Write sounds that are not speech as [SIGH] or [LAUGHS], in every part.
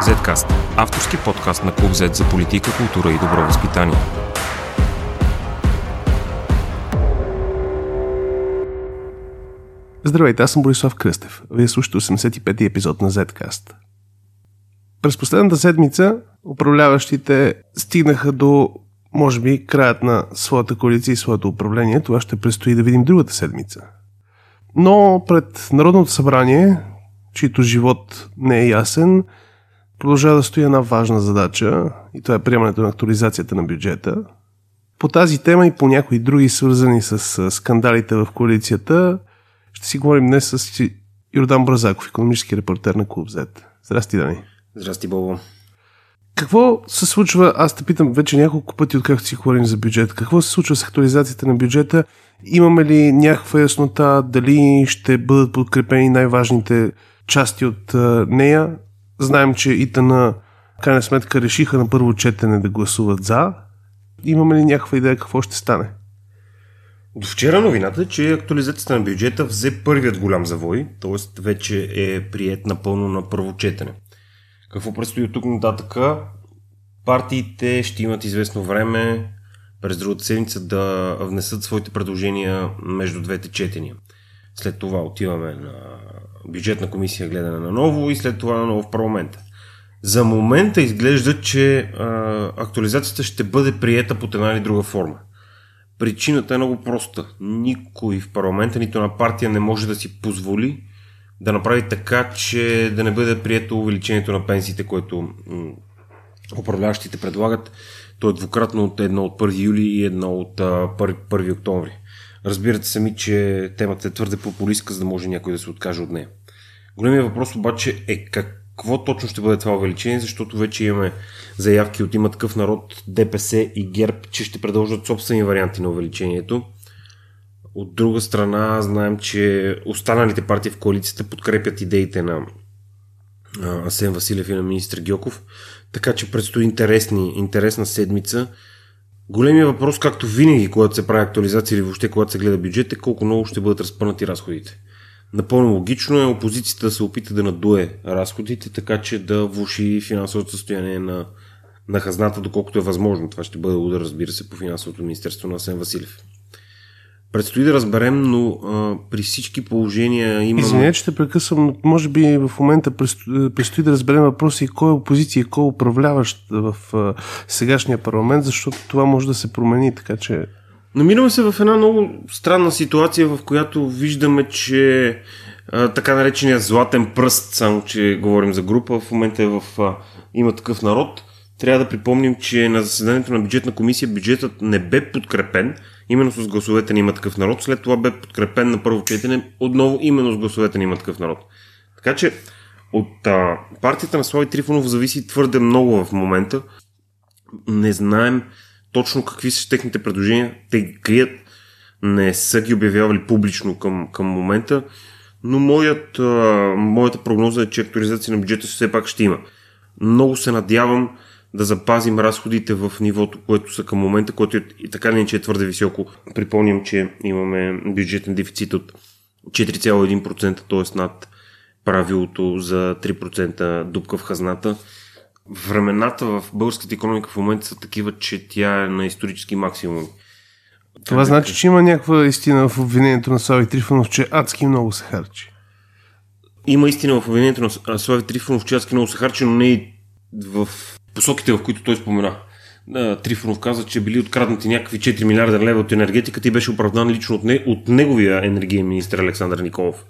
Zcast – авторски подкаст на Клуб Z за политика, култура и добро възпитание. Здравейте, аз съм Борислав Кръстев. Вие слушате 85-ти епизод на Zcast. През последната седмица управляващите стигнаха до, може би, краят на своята коалиция и своето управление. Това ще предстои да видим другата седмица. Но пред Народното събрание, чието живот не е ясен, продължава да стои една важна задача и това е приемането на актуализацията на бюджета. По тази тема и по някои други свързани с скандалите в коалицията ще си говорим днес с Йордан Бразаков, економически репортер на Клуб Z. Здрасти, Дани. Здрасти, Бобо. Какво се случва, аз те питам вече няколко пъти, откакто си говорим за бюджет, какво се случва с актуализацията на бюджета? Имаме ли някаква яснота дали ще бъдат подкрепени най-важните части от нея? Знаем, че ИТА на крайна сметка решиха на първо четене да гласуват за. Имаме ли някаква идея какво ще стане? До вчера новината е, че актуализацията на бюджета взе първият голям завой, т.е. вече е прият напълно на първо четене. Какво предстои от тук нататък? Партиите ще имат известно време през другата седмица да внесат своите предложения между двете четения. След това отиваме на бюджетна комисия гледане на ново и след това на ново в парламента. За момента изглежда, че актуализацията ще бъде приета под една или друга форма. Причината е много проста. Никой в парламента, нито на партия не може да си позволи да направи така, че да не бъде прието увеличението на пенсиите, което управляващите предлагат. То е двукратно от едно от 1 юли и едно от а, 1, 1 октомври. Разбирате сами, че темата е твърде популистка, за да може някой да се откаже от нея. Големият въпрос обаче е какво точно ще бъде това увеличение, защото вече имаме заявки от има такъв народ, ДПС и ГЕРБ, че ще продължат собствени варианти на увеличението. От друга страна, знаем, че останалите партии в коалицията подкрепят идеите на Асен Василев и на министр Гьоков, така че предстои интересни, интересна седмица. Големия въпрос, както винаги, когато се прави актуализация или въобще когато се гледа бюджет, е колко много ще бъдат разпънати разходите. Напълно логично е опозицията да се опита да надуе разходите, така че да влуши финансовото състояние на, на хазната, доколкото е възможно. Това ще бъде удар, разбира се, по финансовото министерство на Асен Василев. Предстои да разберем, но а, при всички положения има... Извинете, че те прекъсвам, но може би в момента предстои, предстои да разберем въпроса и кой е опозиция и кой е управляващ в а, сегашния парламент, защото това може да се промени, така че... Намираме се в една много странна ситуация, в която виждаме, че а, така наречения златен пръст, само че говорим за група, в момента е в а, има такъв народ. Трябва да припомним, че на заседанието на бюджетна комисия бюджетът не бе подкрепен, именно с гласовете на има такъв народ. След това бе подкрепен на първо четене, отново именно с гласовете на има такъв народ. Така че от а, партията на Слави Трифонов зависи твърде много в момента. Не знаем точно какви са техните предложения. Те ги крият, не са ги обявявали публично към, към момента, но моят, а, моята прогноза е, че актуализация на бюджета все пак ще има. Много се надявам да запазим разходите в нивото, което са към момента, което е, и така не че е твърде високо. Припомням, че имаме бюджетен дефицит от 4,1%, т.е. над правилото за 3% дупка в хазната. Времената в българската економика в момента са такива, че тя е на исторически максимум. Това значи, че има някаква истина в обвинението на Слави Трифонов, че адски много се харчи. Има истина в обвинението на Слави Трифонов, че адски много се харчи, но не и в посоките, в които той спомена. Трифонов каза, че били откраднати някакви 4 милиарда лева от енергетиката и беше оправдан лично от, не, от неговия енергиен министр Александър Николов.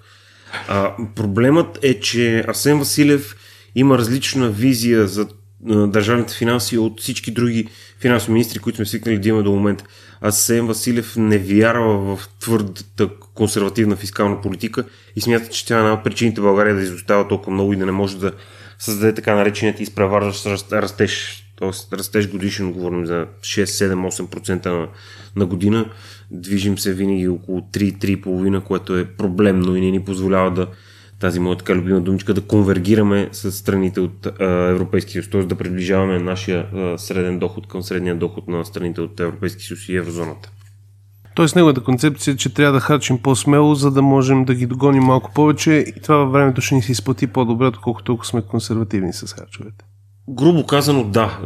А, проблемът е, че Асен Василев има различна визия за държавните финанси от всички други финансови министри, които сме свикнали да имаме до момента. Асен Василев не вярва в твърдата консервативна фискална политика и смята, че тя е една от причините България да изостава толкова много и да не може да създаде така нареченият изпреварващ растеж, т.е. растеж годишен, говорим за 6, 7, 8% на, на година. Движим се винаги около 3-3,5, което е проблемно и не ни позволява да тази моя така любима думичка, да конвергираме с страните от Европейския съюз, т.е. да приближаваме нашия среден доход към средния доход на страните от Европейския съюз и еврозоната. Тоест неговата концепция е, че трябва да харчим по-смело, за да можем да ги догоним малко повече и това във времето ще ни се изплати по-добре, отколкото ако сме консервативни с харчовете. Грубо казано, да.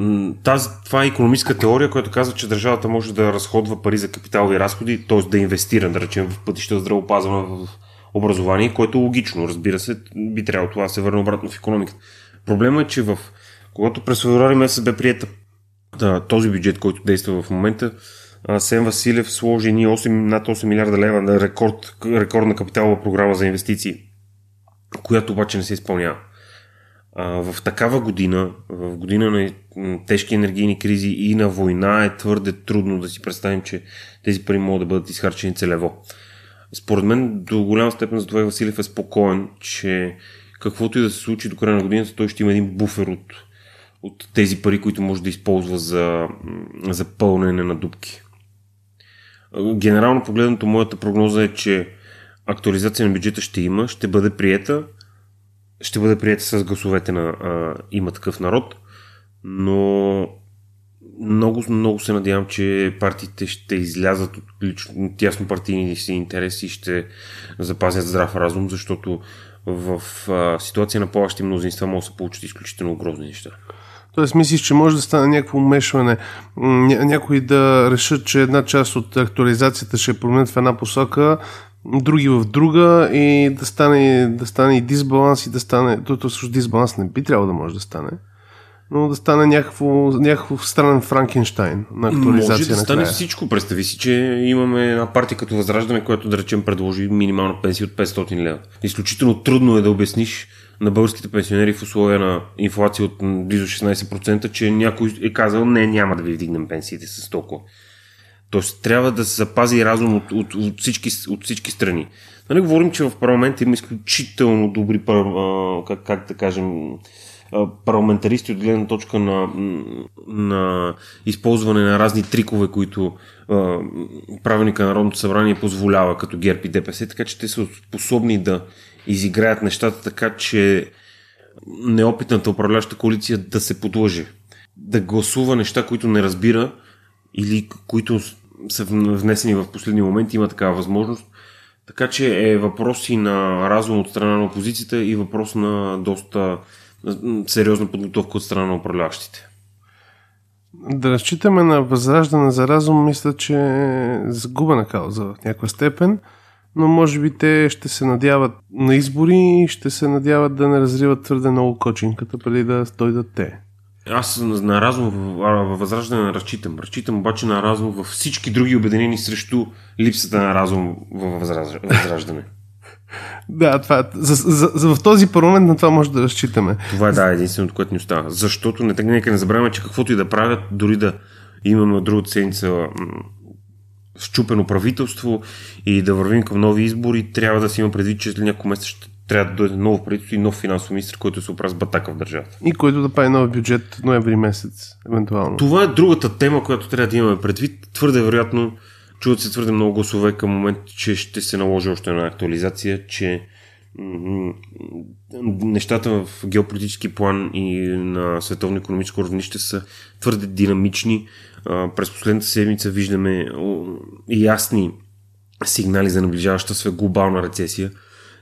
Тази, това е економическа теория, която казва, че държавата може да разходва пари за капиталови разходи, т.е. да инвестира, да речем, в пътища, здравеопазване, в образование, което е логично. Разбира се, би трябвало това да се върне обратно в економиката. Проблемът е, че в, когато през февруари месец бе приета този бюджет, който действа в момента, Сен Василев сложи ни 8, над 8 милиарда лева на рекорд, рекордна капиталова програма за инвестиции, която обаче не се изпълнява. В такава година, в година на тежки енергийни кризи и на война е твърде трудно да си представим, че тези пари могат да бъдат изхарчени целево. Според мен до голяма степен за това Василев е спокоен, че каквото и да се случи до края на годината, той ще има един буфер от, от тези пари, които може да използва за, за пълнене на дубки. Генерално погледнато, моята прогноза е, че актуализация на бюджета ще има, ще бъде приета, ще бъде приета с гласовете на а, има такъв народ, но много, много се надявам, че партиите ще излязат от лично тясно партийни си интереси и ще запазят здрав разум, защото в а, ситуация на плащи мнозинства може да се получат изключително грозни неща. Тоест, мислиш, че може да стане някакво умешване, ня- някои да решат, че една част от актуализацията ще променят в една посока, други в друга и да стане, да стане и дисбаланс и да стане... Тото също дисбаланс не би трябвало да може да стане но да стане някакво, някакво странен Франкенштайн на актуализация Може да стане края. всичко. Представи си, че имаме една партия като Възраждане, която да речем предложи минимална пенсия от 500 лева. Изключително трудно е да обясниш на българските пенсионери в условия на инфлация от близо 16%, че някой е казал не, няма да ви вдигнем пенсиите с толкова. Тоест трябва да се запази разум от, от, от, всички, от всички страни. Да не говорим, че в парламента има изключително добри, как, как да кажем, парламентаристи от гледна точка на, на използване на разни трикове, които а, правилника на Народното събрание позволява, като ГЕРБ и ДПС, така че те са способни да изиграят нещата така, че неопитната управляваща коалиция да се подлъже. Да гласува неща, които не разбира или които са внесени в последни моменти, има такава възможност. Така че е въпрос и на разум от страна на опозицията и въпрос на доста сериозна подготовка от страна на управляващите. Да разчитаме на възраждане за разум, мисля, че е загубена кауза в някаква степен, но може би те ще се надяват на избори и ще се надяват да не разриват твърде много кочинката преди да дойдат те. Аз на разум във възраждане не разчитам. Разчитам обаче на разум във всички други обединени срещу липсата на разум във възраждане. [LAUGHS] Да, това, за, за, за, в този парламент на това може да разчитаме. Това е да, единственото, което ни остава. Защото не, нека не забравяме, че каквото и да правят, дори да имаме другата седмица щупено правителство и да вървим към нови избори, трябва да си има предвид, че след няколко месеца ще трябва да дойде ново правителство и нов финансов министр, който се оправя с батака в държавата. И който да прави нов бюджет ноември месец, евентуално. Това е другата тема, която трябва да имаме предвид. Твърде вероятно Чуват се твърде много гласове към момент, че ще се наложи още една актуализация, че нещата в геополитически план и на световно економическо равнище са твърде динамични. През последната седмица виждаме ясни сигнали за наближаваща се глобална рецесия.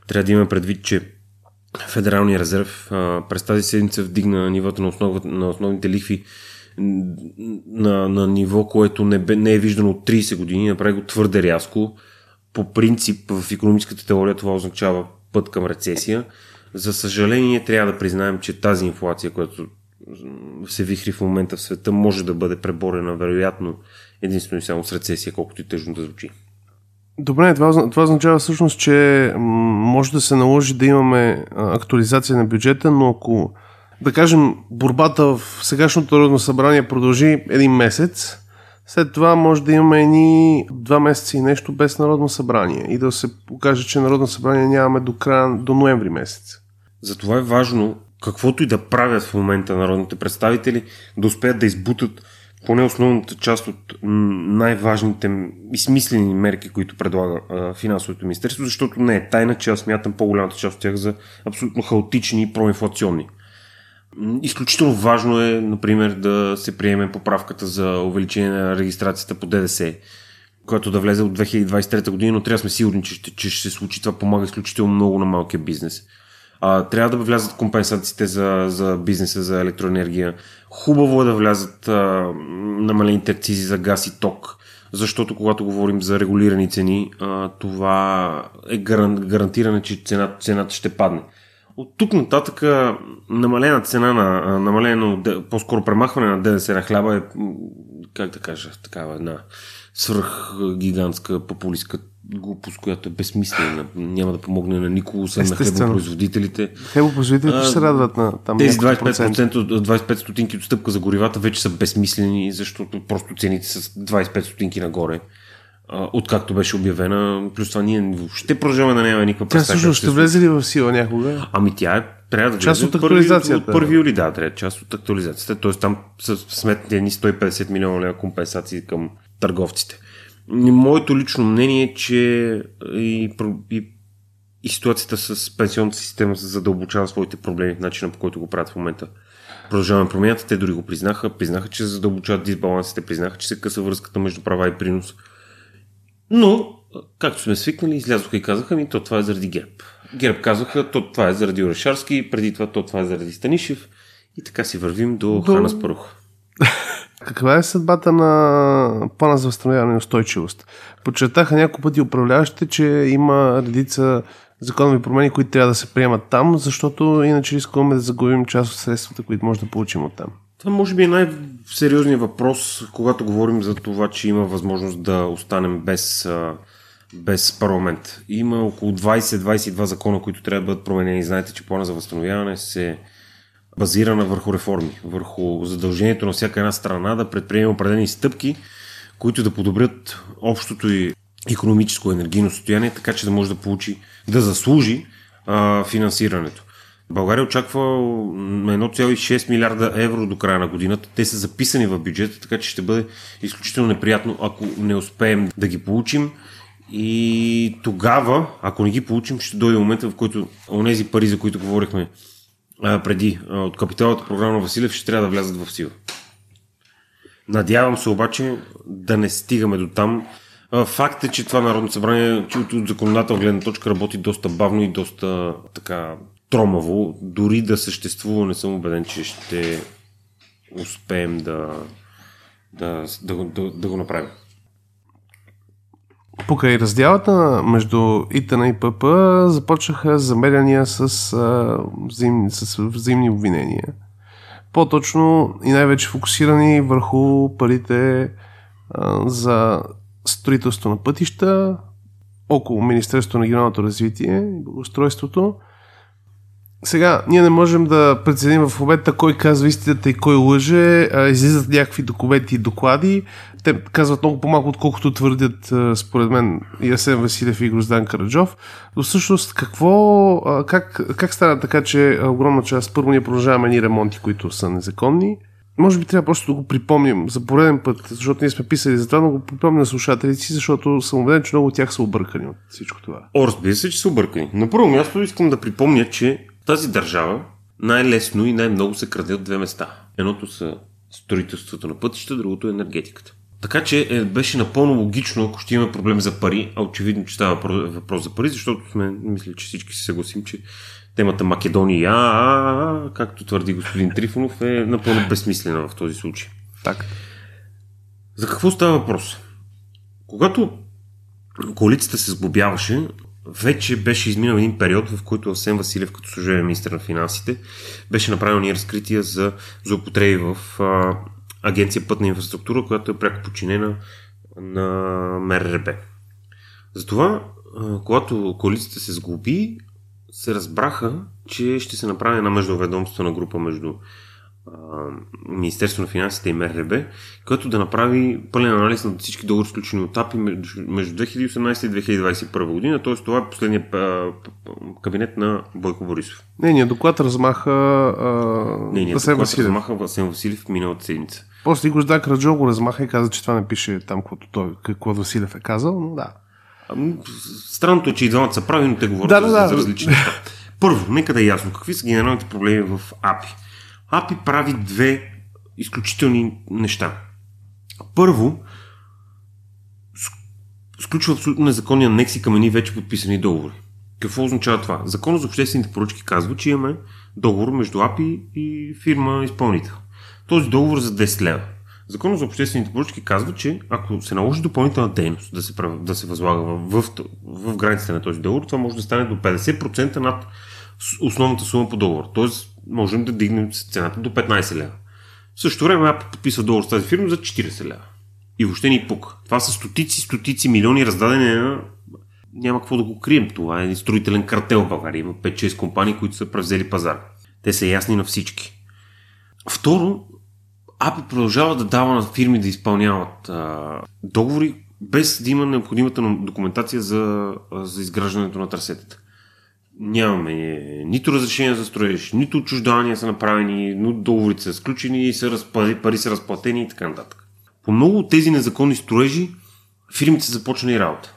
Трябва да имаме предвид, че Федералния резерв през тази седмица вдигна нивото на, основ, на основните лихви на, на ниво, което не, бе, не е виждано от 30 години, направи го твърде рязко. По принцип в економическата теория това означава път към рецесия. За съжаление трябва да признаем, че тази инфлация, която се вихри в момента в света, може да бъде преборена вероятно единствено и само с рецесия, колкото и тъжно да звучи. Добре, това, това означава всъщност, че може да се наложи да имаме актуализация на бюджета, но ако да кажем, борбата в сегашното Народно събрание продължи един месец, след това може да имаме едни два месеца и нещо без Народно събрание и да се покаже, че Народно събрание нямаме до края, до ноември месец. Затова е важно, каквото и да правят в момента народните представители, да успеят да избутат поне основната част от най-важните и смислени мерки, които предлага финансовото министерство, защото не е тайна, че аз смятам по-голямата част от тях за абсолютно хаотични и проинфлационни. Изключително важно е, например, да се приеме поправката за увеличение на регистрацията по ДДС. която да влезе от 2023 година, но трябва да сме сигурни, че, че ще се случи. Това помага изключително много на малкия бизнес. А, трябва да влязат компенсациите за, за бизнеса, за електроенергия. Хубаво е да влязат а, намалените акцизи за газ и ток, защото когато говорим за регулирани цени, а, това е гарантиране, че цената, цената ще падне. От тук нататък намалена цена на, намалено, по-скоро премахване на ДДС на хляба е, как да кажа, такава една свръх гигантска популистка глупост, която е безсмислена. [LAUGHS] Няма да помогне на никого, освен на хлебопроизводителите. Хлебопроизводителите ще се радват на там Тези 25%, 25 стотинки отстъпка за горивата вече са безсмислени, защото просто цените са 25 стотинки нагоре откакто беше обявена. Плюс това ние въобще продължаваме да нямаме никаква представа. Тя също ще влезе ли в сила някога? Ами тя е, трябва да част от актуализацията. От 1 юли, да, трябва част от актуализацията. Тоест там са сметни едни 150 милиона лева компенсации към търговците. Моето лично мнение е, че и, и, и ситуацията с пенсионната система се задълбочава своите проблеми в начина по който го правят в момента. Продължаваме промяната, те дори го признаха, признаха, че задълбочават дисбалансите, признаха, че се къса връзката между права и принос. Но, както сме свикнали, излязоха и казаха ми, то това е заради ГЕРБ. ГЕРБ казаха, то това е заради Орешарски, преди това то това е заради Станишев. И така си вървим до, до... Хана Спарух. [LAUGHS] Каква е съдбата на плана за възстановяване и устойчивост? Подчертаха няколко пъти управляващите, че има редица законови промени, които трябва да се приемат там, защото иначе рискуваме да загубим част от средствата, които може да получим от там. Това може би е най-сериозният въпрос, когато говорим за това, че има възможност да останем без, без парламент. Има около 20-22 закона, които трябва да бъдат променени. Знаете, че плана за възстановяване се базирана върху реформи, върху задължението на всяка една страна да предприеме определени стъпки, които да подобрят общото и економическо енергийно състояние, така че да може да получи, да заслужи а, финансирането. България очаква 1,6 милиарда евро до края на годината. Те са записани в бюджета, така че ще бъде изключително неприятно, ако не успеем да ги получим. И тогава, ако не ги получим, ще дойде момента, в който онези пари, за които говорихме а, преди а, от капиталната програма Василев, ще трябва да влязат в сила. Надявам се обаче да не стигаме до там. Факт е, че това Народно събрание, от, от законодател гледна точка работи доста бавно и доста така тромаво. Дори да съществува, не съм убеден, че ще успеем да, да, да, да, да го направим. Покрай разделата между ИТН и ПП започнаха замеряния с, а, взаимни, с взаимни обвинения. По-точно и най-вече фокусирани върху парите а, за строителство на пътища около Министерството на регионалното развитие и благоустройството – сега, ние не можем да преценим в момента кой казва истината и кой лъже. Излизат някакви документи и доклади. Те казват много по-малко, отколкото твърдят, според мен, и Асен Василев и Гроздан Караджов. Но всъщност, какво, как, как стана така, че огромна част, първо ние продължаваме ни ремонти, които са незаконни, може би трябва просто да го припомним за пореден път, защото ние сме писали за това, но го припомня на слушателите си, защото съм убеден, че много от тях са объркани от всичко това. О, разбира се, че са объркани. На първо място искам да припомня, че тази държава най-лесно и най-много се краде от две места. Едното са строителството на пътища, другото е енергетиката. Така че е, беше напълно логично, ако ще имаме проблем за пари, а очевидно, че става въпрос за пари, защото сме, мисля, че всички се съгласим, че темата Македония, а, а, а, както твърди господин Трифонов, е напълно безсмислена в този случай. Так. За какво става въпрос? Когато коалицията се сглобяваше, вече беше изминал един период, в който Асен Василев, като служебен министр на финансите, беше направил ни разкрития за злоупотреби в а, Агенция Пътна инфраструктура, която е пряко подчинена на МРРБ. Затова, а, когато коалицията се сглоби, се разбраха, че ще се направи една междуведомствена група между Министерство на финансите и МРБ, който да направи пълен анализ на всички договори сключени от АПИ между 2018 и 2021 година, т.е. това е последният кабинет на Бойко Борисов. Нейният доклад размаха Нейният Василев доклад Василев. размаха Васен Василев миналата седмица. После Гождан Раджо го размаха и каза, че това не пише там, каквото той, какво Василев е казал, но да. Странното е, че и двамата са прави, но те говорят да, за, да, за различни неща. Първо, нека да е ясно, какви са генералните проблеми в АПИ. API прави две изключителни неща. Първо, сключва абсолютно незаконни анекси към едни вече подписани договори. Какво означава това? Законът за обществените поръчки казва, че имаме договор между АПИ и фирма изпълнител. Този договор е за 10 лева. Законът за обществените поръчки казва, че ако се наложи допълнителна дейност да се, да се възлага в, в, в границите на този договор, това може да стане до 50% над основната сума по договор. Тоест, можем да дигнем цената до 15 лева. В същото време АП подписва договор с тази фирма за 40 лева. И въобще ни пук. Това са стотици, стотици милиони раздадени на няма какво да го крием. Това е строителен картел в България. Има 5-6 компании, които са превзели пазар. Те са ясни на всички. Второ, АПИ продължава да дава на фирми да изпълняват а, договори, без да има необходимата документация за, за изграждането на трасетата. Нямаме нито разрешение за строеж, нито отчуждания са направени, но договорите са сключени, са разпари, пари са разплатени и така нататък. По много от тези незаконни строежи фирмите са започнали работа.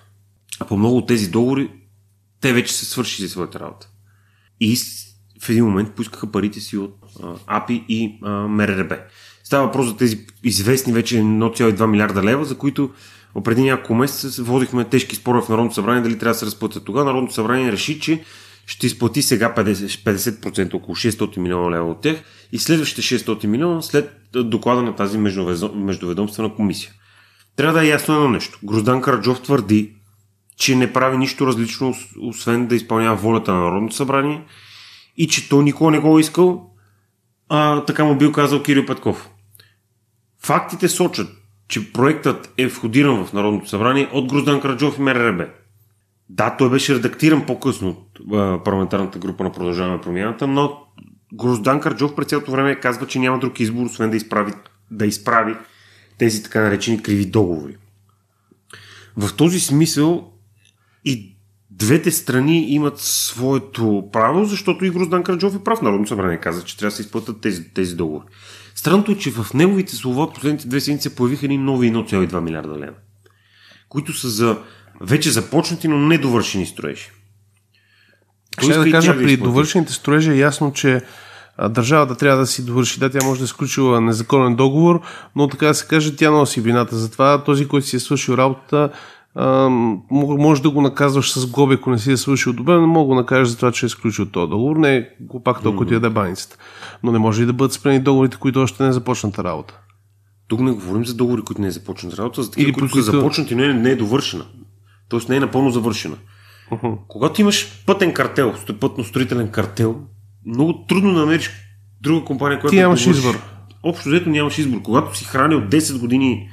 А по много от тези договори те вече са свършили своята работа. И в един момент поискаха парите си от а, АПИ и а, МРРБ. Става въпрос за тези известни вече 1,2 милиарда лева, за които преди няколко месеца водихме тежки спорове в Народното събрание дали трябва да се разплатят. Тогава Народното събрание реши, че ще изплати сега 50%, 50% около 600 милиона лева от тях и следващите 600 милиона след доклада на тази междуведомствена комисия. Трябва да е ясно едно нещо. Гроздан Караджов твърди, че не прави нищо различно, освен да изпълнява волята на Народното събрание и че той никога не го е искал, а така му бил казал Кирил Петков. Фактите сочат, че проектът е входиран в Народното събрание от Гроздан Караджов и МРРБ. Да, той беше редактиран по-късно от парламентарната група на Продължаване промяната, но Гроздан Караджов през цялото време казва, че няма друг избор, освен да изправи, да изправи тези така наречени криви договори. В този смисъл и двете страни имат своето право, защото и Гроздан Караджов е прав. Народно събрание каза, че трябва да се изплатят тези, тези договори. Странното е, че в неговите слова последните две седмици появиха ни нови 1,2 милиарда лева, които са за вече започнати, но недовършени строежи. Ще да кажа, при довършените строежи е ясно, че държавата трябва да си довърши. Да, тя може да е сключила незаконен договор, но така да се каже, тя носи вината за това. Този, който си е свършил работа, може да го наказваш с глоби, ако не си е свършил добре, но мога да го накажеш за това, че е изключил този договор. Не е пак толкова ти яде баницата. Но не може и да бъдат спрени договорите, които още не е започната работа. Тук не говорим за договори, които не е започната работа, за такива, които, които са започнати, но не, не е довършена. Тоест не е напълно завършена. Uh-huh. Когато имаш пътен картел, пътно-строителен картел, много трудно да намериш друга компания, която. Ти нямаш да избор. Общо взето нямаш избор. Когато си хранил 10 години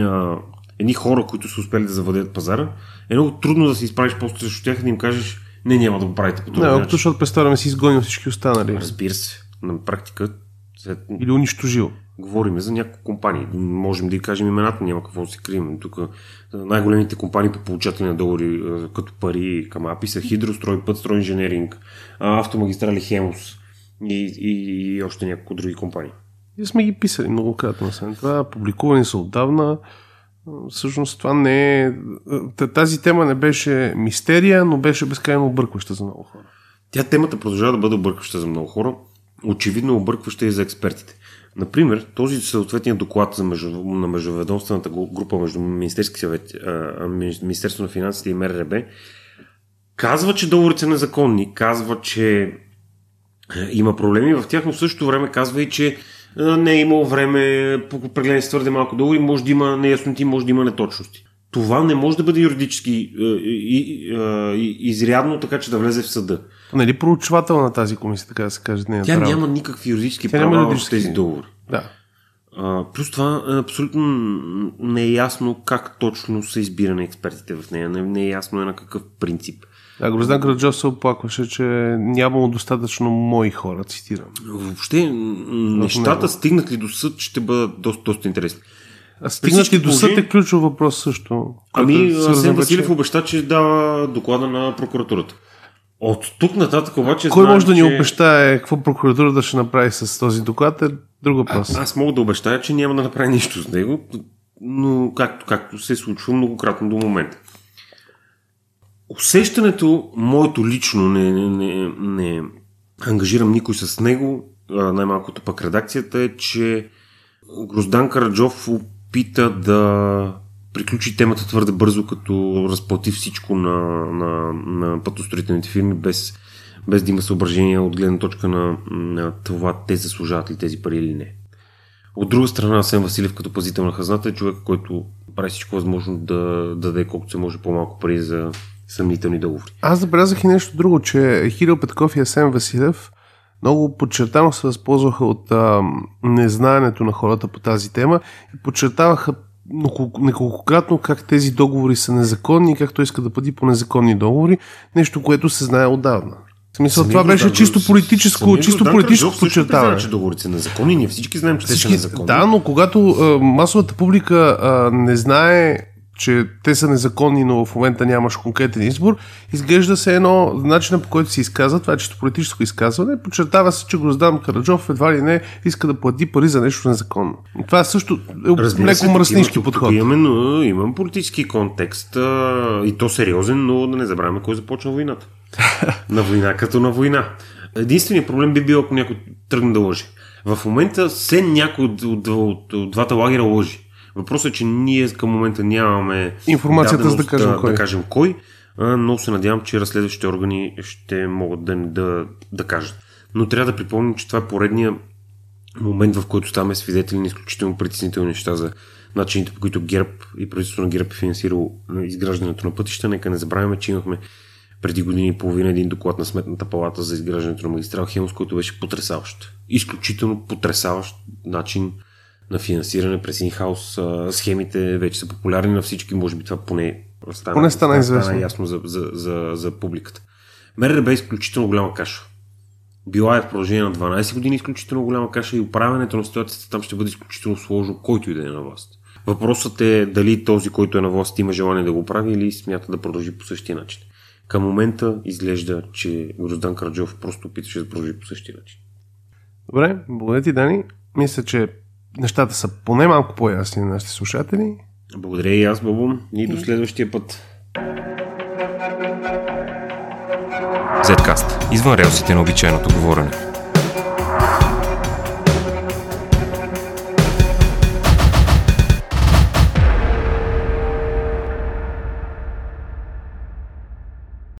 а, едни хора, които са успели да завладеят пазара, е много трудно да се изправиш после срещу тях и да им кажеш, не, няма да го правите по това. Не, защото представяме си изгонил всички останали. Разбира се. На практика. След... Или унищожил. Говориме за няколко компании. Можем да и кажем имената, няма какво да се крием. Тук най-големите компании по получатели на договори като пари към АПИ са Хидрострой, Пътстрой Инженеринг, Автомагистрали Хемус и, и, и още няколко други компании. И сме ги писали многократно. Това публикувани са отдавна всъщност това не е... Тази тема не беше мистерия, но беше безкрайно объркваща за много хора. Тя темата продължава да бъде объркваща за много хора. Очевидно объркваща и за експертите. Например, този съответният доклад за между, на междуведомствената група между Министерски съвет, Министерство на финансите и МРРБ казва, че договорите са незаконни, казва, че има проблеми в тях, но в същото време казва и, че не е имало време, прегледани твърде малко договори, може да има неясноти, може да има неточности. Това не може да бъде юридически е, изрядно, така че да влезе в съда. Нали проучвател на тази комисия, така да се каже? Е Тя няма никакви юридически Тя права юридически... в тези договори. Да. А, плюс това абсолютно не е ясно как точно са избирани експертите в нея. Не, не е ясно е на какъв принцип. Да, Гроздан Граджов се оплакваше, че нямало достатъчно мои хора, цитирам. Въобще, нещата стигнат ли до съд, ще бъдат доста, доста интересни. А стигнат ли до съд е ключов въпрос също. Ами, Асен Василев обеща, че дава доклада на прокуратурата. От тук нататък обаче. Кой знаем, може да ни че... обещае какво прокуратурата ще направи с този доклад е друг въпрос. А, аз мога да обещая, че няма да направи нищо с него, но както, както се е случва многократно до момента усещането, моето лично, не, не, не, не ангажирам никой с него, най-малкото пък редакцията е, че Гроздан Караджов опита да приключи темата твърде бързо, като разплати всичко на, на, на пътостроителните фирми, без, без да има съображения от гледна точка на, на това те заслужават ли тези пари или не. От друга страна, Асен Василев като пазител на хазната е човек, който прави всичко възможно да, да даде колкото се може по-малко пари за съмнителни договори. Аз забелязах и нещо друго, че Хирил Петков и Асен Василев много подчертано се възползваха от а, незнаенето на хората по тази тема и подчертаваха неколкократно как тези договори са незаконни и как той иска да бъде по незаконни договори, нещо, което се знае отдавна. В смисъл, това беше да, чисто политическо, чисто политическо подчертаване. че договорите са незаконни, ние всички знаем, че всички, те са незаконни. Да, но когато а, масовата публика а, не знае че те са незаконни, но в момента нямаш конкретен избор, изглежда се едно начина по който се изказва, това е чисто политическо изказване, подчертава се, че Гроздан Караджов едва ли не иска да плати пари за нещо незаконно. Това също е леко мръснишки подход. Но, имам политически контекст а, и то сериозен, но да не забравяме кой започна войната. [LAUGHS] на война като на война. Единственият проблем би бил, ако някой тръгне да лъжи. В момента се някой от, от, от, от двата лагера лъжи. Въпросът е, че ние към момента нямаме информацията за да кажем да, кой. Да кажем кой, но се надявам, че разследващите органи ще могат да, да, да кажат. Но трябва да припомним, че това е поредния момент, в който ставаме свидетели на изключително притеснителни неща за начините, по които ГЕРБ и правителството на ГЕРБ е финансирало изграждането на пътища. Нека не забравяме, че имахме преди години и половина един доклад на Сметната палата за изграждането на магистрал Хемос, който беше потрясаващ. Изключително потрясаващ начин на финансиране през инхаус схемите вече са популярни на всички, може би това поне стана, поне стана, известно. стана ясно за, за, за, за публиката. МРРБ е изключително голяма каша. Била е в продължение на 12 години изключително голяма каша и управянето на ситуацията там ще бъде изключително сложно, който и да е на власт. Въпросът е дали този, който е на власт, има желание да го прави или смята да продължи по същия начин. Към момента изглежда, че Гроздан Караджов просто опитваше да продължи по същия начин. Добре, благодаря ти, Дани. Мисля, че нещата са поне малко по-ясни на нашите слушатели. Благодаря и аз, Бабу. И до следващия път. Zcast. Извън релсите на обичайното говорене.